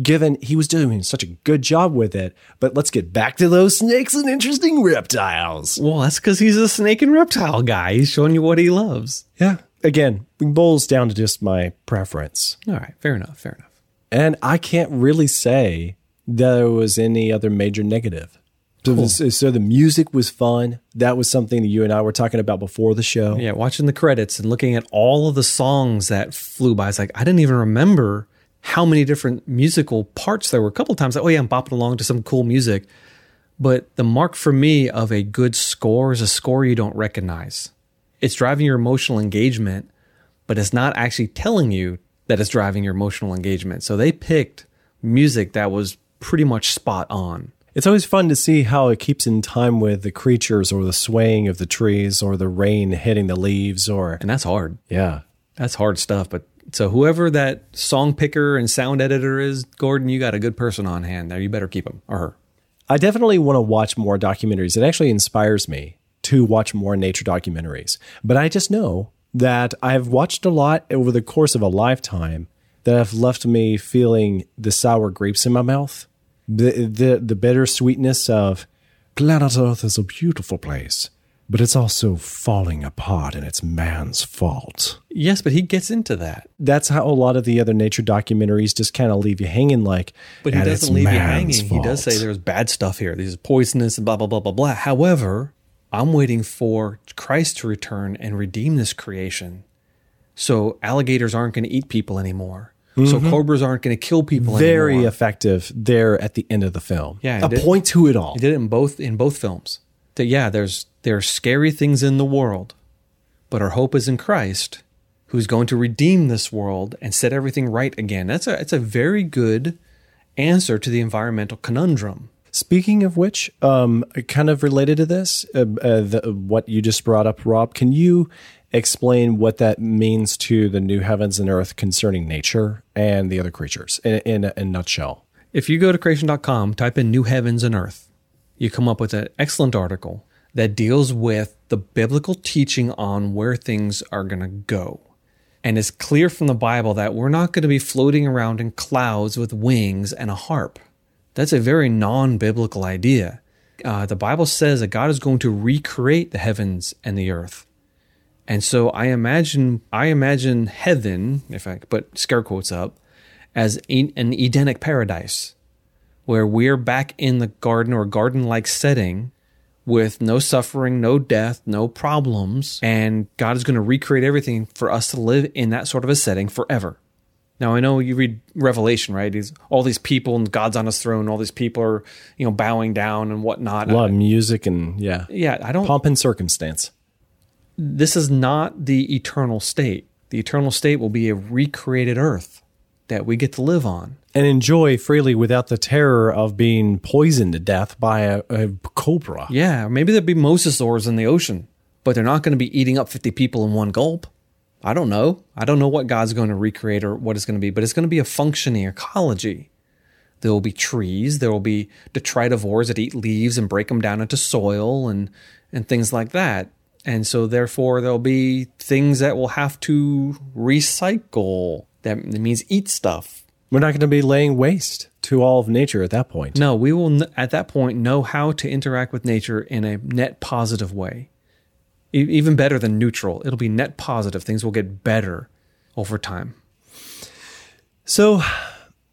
given he was doing such a good job with it. But let's get back to those snakes and interesting reptiles. Well, that's because he's a snake and reptile guy. He's showing you what he loves. Yeah. Again, it boils down to just my preference. All right, fair enough, fair enough. And I can't really say there was any other major negative. So, so the music was fun. That was something that you and I were talking about before the show. Yeah, watching the credits and looking at all of the songs that flew by. It's like I didn't even remember how many different musical parts there were. A couple of times, like, oh yeah, I'm bopping along to some cool music. But the mark for me of a good score is a score you don't recognize. It's driving your emotional engagement, but it's not actually telling you that it's driving your emotional engagement. So they picked music that was pretty much spot on. It's always fun to see how it keeps in time with the creatures or the swaying of the trees or the rain hitting the leaves or And that's hard. yeah. That's hard stuff. But so whoever that song picker and sound editor is, Gordon, you got a good person on hand there. You better keep him or her. I definitely want to watch more documentaries. It actually inspires me to watch more nature documentaries. But I just know that I've watched a lot over the course of a lifetime that have left me feeling the sour grapes in my mouth. The the the bittersweetness of planet Earth is a beautiful place, but it's also falling apart and it's man's fault. Yes, but he gets into that. That's how a lot of the other nature documentaries just kind of leave you hanging like But he doesn't leave you hanging. He does say there's bad stuff here. This is poisonous and blah blah blah blah blah. However, I'm waiting for Christ to return and redeem this creation. So alligators aren't going to eat people anymore. So mm-hmm. cobras aren't going to kill people very anymore. effective there at the end of the film. Yeah, a did. point to it all. He did it in both in both films. That yeah, there's there are scary things in the world, but our hope is in Christ, who's going to redeem this world and set everything right again. That's a it's a very good answer to the environmental conundrum. Speaking of which, um, kind of related to this, uh, uh, the, what you just brought up, Rob, can you explain what that means to the new heavens and earth concerning nature and the other creatures in, in, in a nutshell? If you go to creation.com, type in new heavens and earth, you come up with an excellent article that deals with the biblical teaching on where things are going to go. And it's clear from the Bible that we're not going to be floating around in clouds with wings and a harp. That's a very non biblical idea. Uh, the Bible says that God is going to recreate the heavens and the earth. And so I imagine I imagine heaven, if I put scare quotes up, as an Edenic paradise, where we're back in the garden or garden-like setting with no suffering, no death, no problems, and God is going to recreate everything for us to live in that sort of a setting forever. Now I know you read Revelation, right? These all these people and God's on His throne. All these people are, you know, bowing down and whatnot. A lot of music and, yeah, yeah, I don't pomp and circumstance. this is not the eternal state. The eternal state will be a recreated earth that we get to live on. And enjoy freely without the terror of being poisoned to death by a, a cobra. Yeah, maybe there'd be mosasaurs in the ocean, but they're not going to be eating up 50 people in one gulp. I don't know. I don't know what God's going to recreate or what it's going to be, but it's going to be a functioning ecology. There will be trees. There will be detritivores that eat leaves and break them down into soil and, and things like that. And so, therefore, there'll be things that will have to recycle. That means eat stuff. We're not going to be laying waste to all of nature at that point. No, we will at that point know how to interact with nature in a net positive way. Even better than neutral. It'll be net positive. Things will get better over time. So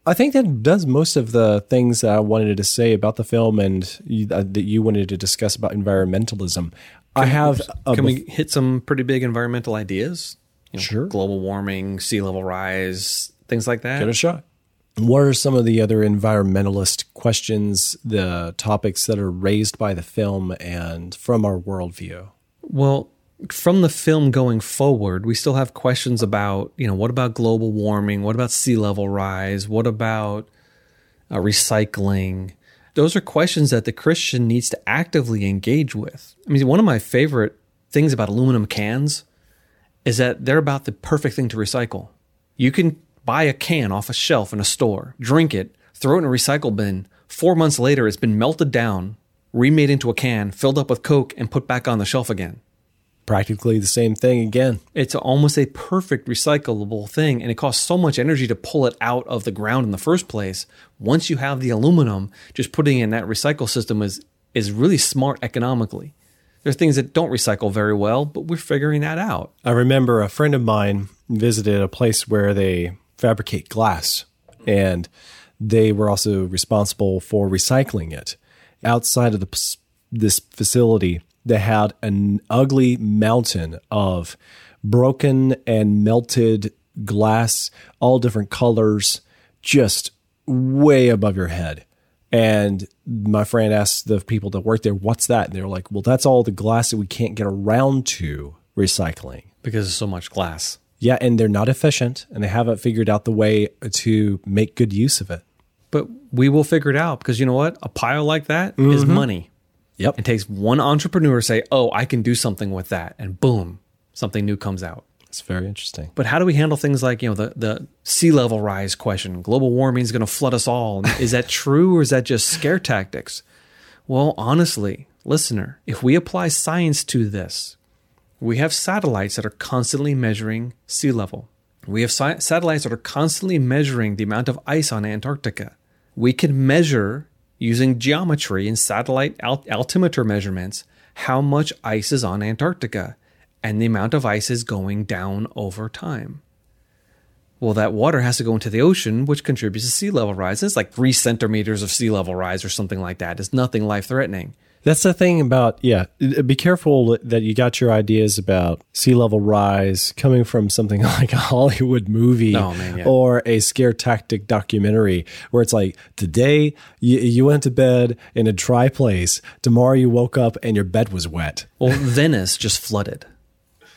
I think that does most of the things that I wanted to say about the film and you, uh, that you wanted to discuss about environmentalism. I have Can we hit some pretty big environmental ideas? You know, Sure. Global warming, sea level rise, things like that. Give it a shot. What are some of the other environmentalist questions, the topics that are raised by the film and from our worldview? Well, from the film going forward, we still have questions about, you know, what about global warming? What about sea level rise? What about uh, recycling? Those are questions that the Christian needs to actively engage with. I mean, one of my favorite things about aluminum cans is that they're about the perfect thing to recycle. You can buy a can off a shelf in a store, drink it, throw it in a recycle bin. Four months later, it's been melted down remade into a can, filled up with Coke, and put back on the shelf again. Practically the same thing again. It's almost a perfect recyclable thing, and it costs so much energy to pull it out of the ground in the first place. Once you have the aluminum, just putting in that recycle system is is really smart economically. There's things that don't recycle very well, but we're figuring that out. I remember a friend of mine visited a place where they fabricate glass, and they were also responsible for recycling it. Outside of the, this facility, they had an ugly mountain of broken and melted glass, all different colors, just way above your head. And my friend asked the people that work there, what's that? And they were like, well, that's all the glass that we can't get around to recycling. Because there's so much glass. Yeah, and they're not efficient and they haven't figured out the way to make good use of it. But we will figure it out because you know what? A pile like that mm-hmm. is money. Yep. It takes one entrepreneur to say, oh, I can do something with that. And boom, something new comes out. It's very interesting. But how do we handle things like, you know, the, the sea level rise question? Global warming is going to flood us all. is that (laughs) true or is that just scare tactics? Well, honestly, listener, if we apply science to this, we have satellites that are constantly measuring sea level. We have si- satellites that are constantly measuring the amount of ice on Antarctica. We can measure using geometry and satellite alt- altimeter measurements how much ice is on Antarctica and the amount of ice is going down over time. Well, that water has to go into the ocean, which contributes to sea level rise. It's like three centimeters of sea level rise or something like that. It's nothing life threatening. That's the thing about, yeah, uh, be careful that you got your ideas about sea level rise coming from something (laughs) like a Hollywood movie oh, man, yeah. or a scare tactic documentary where it's like, today you, you went to bed in a dry place, tomorrow you woke up and your bed was wet. Well, Venice just flooded.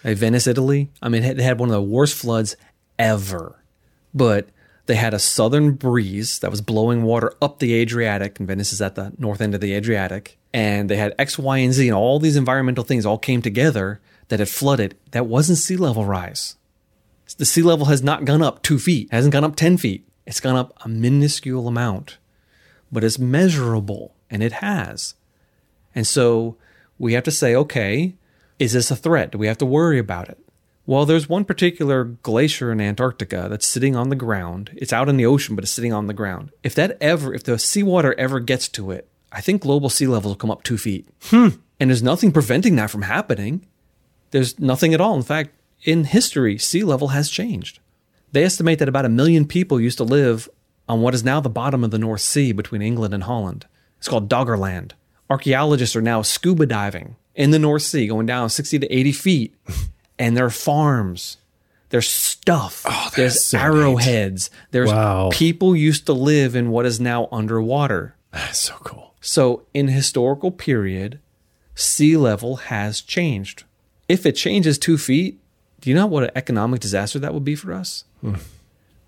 Like Venice, Italy. I mean, they had one of the worst floods ever. But they had a southern breeze that was blowing water up the Adriatic, and Venice is at the north end of the Adriatic. And they had X, Y, and Z, and all these environmental things all came together that had flooded. That wasn't sea level rise. The sea level has not gone up two feet, it hasn't gone up 10 feet. It's gone up a minuscule amount, but it's measurable, and it has. And so we have to say, okay, is this a threat? Do we have to worry about it? Well, there's one particular glacier in Antarctica that's sitting on the ground. It's out in the ocean, but it's sitting on the ground. If that ever, if the seawater ever gets to it, I think global sea levels will come up two feet. Hmm. And there's nothing preventing that from happening. There's nothing at all. In fact, in history, sea level has changed. They estimate that about a million people used to live on what is now the bottom of the North Sea between England and Holland. It's called Doggerland. Archaeologists are now scuba diving in the North Sea, going down 60 to 80 feet. (laughs) and there are farms. There's stuff. Oh, there's so arrowheads. Neat. There's wow. people used to live in what is now underwater. That's so cool. So in historical period, sea level has changed. If it changes two feet, do you know what an economic disaster that would be for us? Hmm.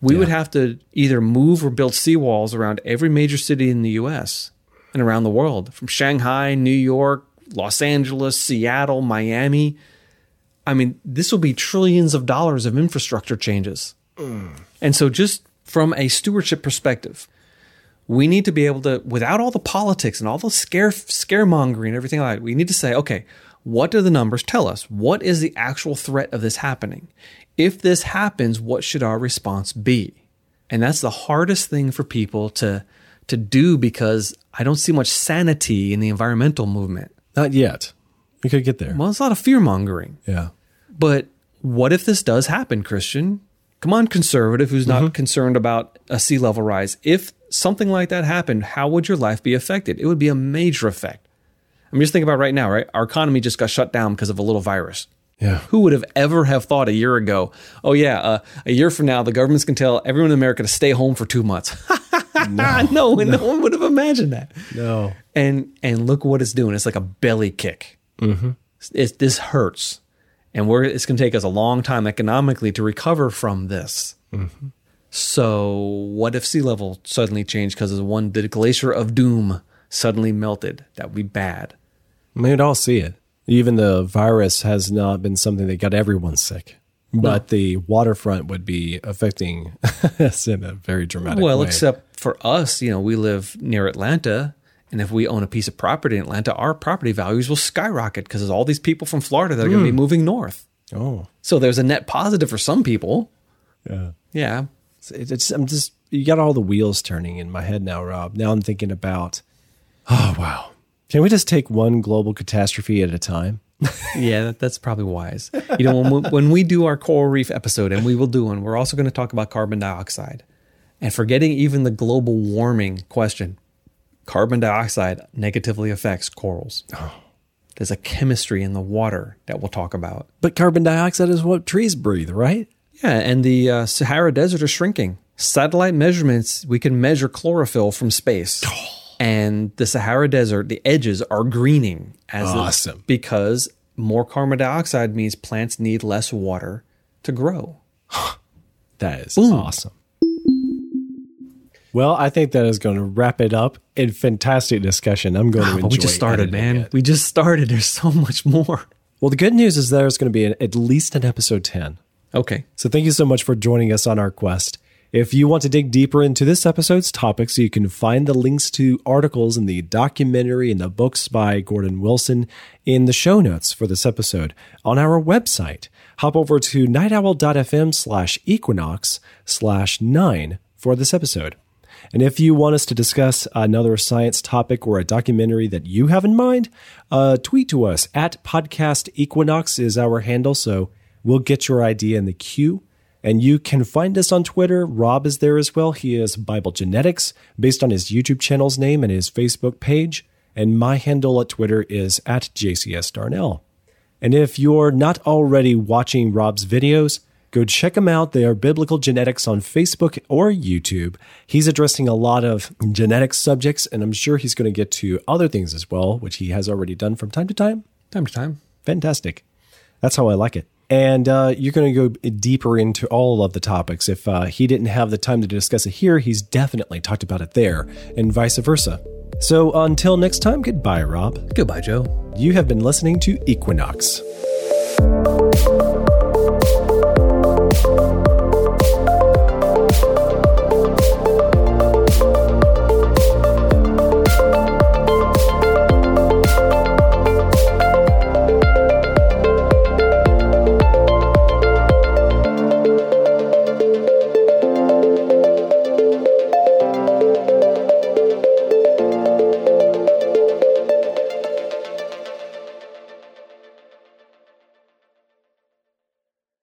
We Yeah. would have to either move or build seawalls around every major city in the US and around the world, from Shanghai, New York, Los Angeles, Seattle, Miami. I mean, this will be trillions of dollars of infrastructure changes. And so, just from a stewardship perspective, we need to be able to, without all the politics and all the scare scaremongering and everything like that, we need to say, okay, what do the numbers tell us? What is the actual threat of this happening? If this happens, what should our response be? And that's the hardest thing for people to to do because I don't see much sanity in the environmental movement. Not yet. We could get there. Well, it's a lot of fear mongering. Yeah. But what if this does happen, Christian? Come on, conservative who's not mm-hmm. concerned about a sea level rise. If something like that happened, how would your life be affected? It would be a major effect. I'm just thinking about right now, right? Our economy just got shut down because of a little virus. Yeah. Who would have ever have thought a year ago, oh yeah, uh, a year from now, the government's can tell everyone in America to stay home for two months. (laughs) no, (laughs) no, no one would have imagined that. No. And and look what it's doing. It's like a belly kick. Mm-hmm. It's, this hurts, and we're it's going to take us a long time economically to recover from this. So what if sea level suddenly changed because of one the glacier of doom suddenly melted? That would be bad. We'd all see it. Even the virus has not been something that got everyone sick. But the waterfront would be affecting (laughs) us in a very dramatic Well, way. Well, except for us, you know, we live near Atlanta, And if we own a piece of property in Atlanta, our property values will skyrocket because there's all these people from Florida that are going to be hmm. moving north. Oh, So there's a net positive for some people. yeah. Yeah. It's, it's, I'm just, you got all the wheels turning in my head now, Rob. Now I'm thinking about, oh, wow. Can we just take one global catastrophe at a time? (laughs) Yeah, that, that's probably wise. You know, when we, when we do our coral reef episode, and we will do one, we're also going to talk about carbon dioxide. And forgetting even the global warming question, carbon dioxide negatively affects corals. Oh. There's a chemistry in the water that we'll talk about. But carbon dioxide is what trees breathe, right? Yeah, and the uh, Sahara Desert is shrinking. Satellite measurements, we can measure chlorophyll from space. And the Sahara Desert, the edges are greening as it- Awesome. because more carbon dioxide means plants need less water to grow. That is awesome. Well, I think that is going to wrap it up in fantastic discussion. I'm going to enjoy we just started, man. it. We just started. There's so much more. Well, the good news is there's going to be an, at least an episode 10. Okay. So thank you so much for joining us on our quest. If you want to dig deeper into this episode's topics, you can find the links to articles in the documentary and the books by Gordon Wilson in the show notes for this episode on our website. Hop over to nightowl.fm slash equinox slash nine for this episode. And if you want us to discuss another science topic or a documentary that you have in mind, uh, tweet to us at podcast equinox is our handle. So we'll get your idea in the queue. And you can find us on Twitter. Rob is there as well. He is Bible Genetics based on his YouTube channel's name and his Facebook page. And my handle at Twitter is at JCS Darnell. And if you're not already watching Rob's videos, go check him out. They are Biblical Genetics on Facebook or YouTube. He's addressing a lot of genetics subjects, and I'm sure he's going to get to other things as well, which he has already done from time to time. Time to time. Fantastic. That's how I like it. And uh, you're going to go deeper into all of the topics. If uh, he didn't have the time to discuss it here, he's definitely talked about it there, and vice versa. So until next time, goodbye, Rob. Goodbye, Joe. You have been listening to Equinox.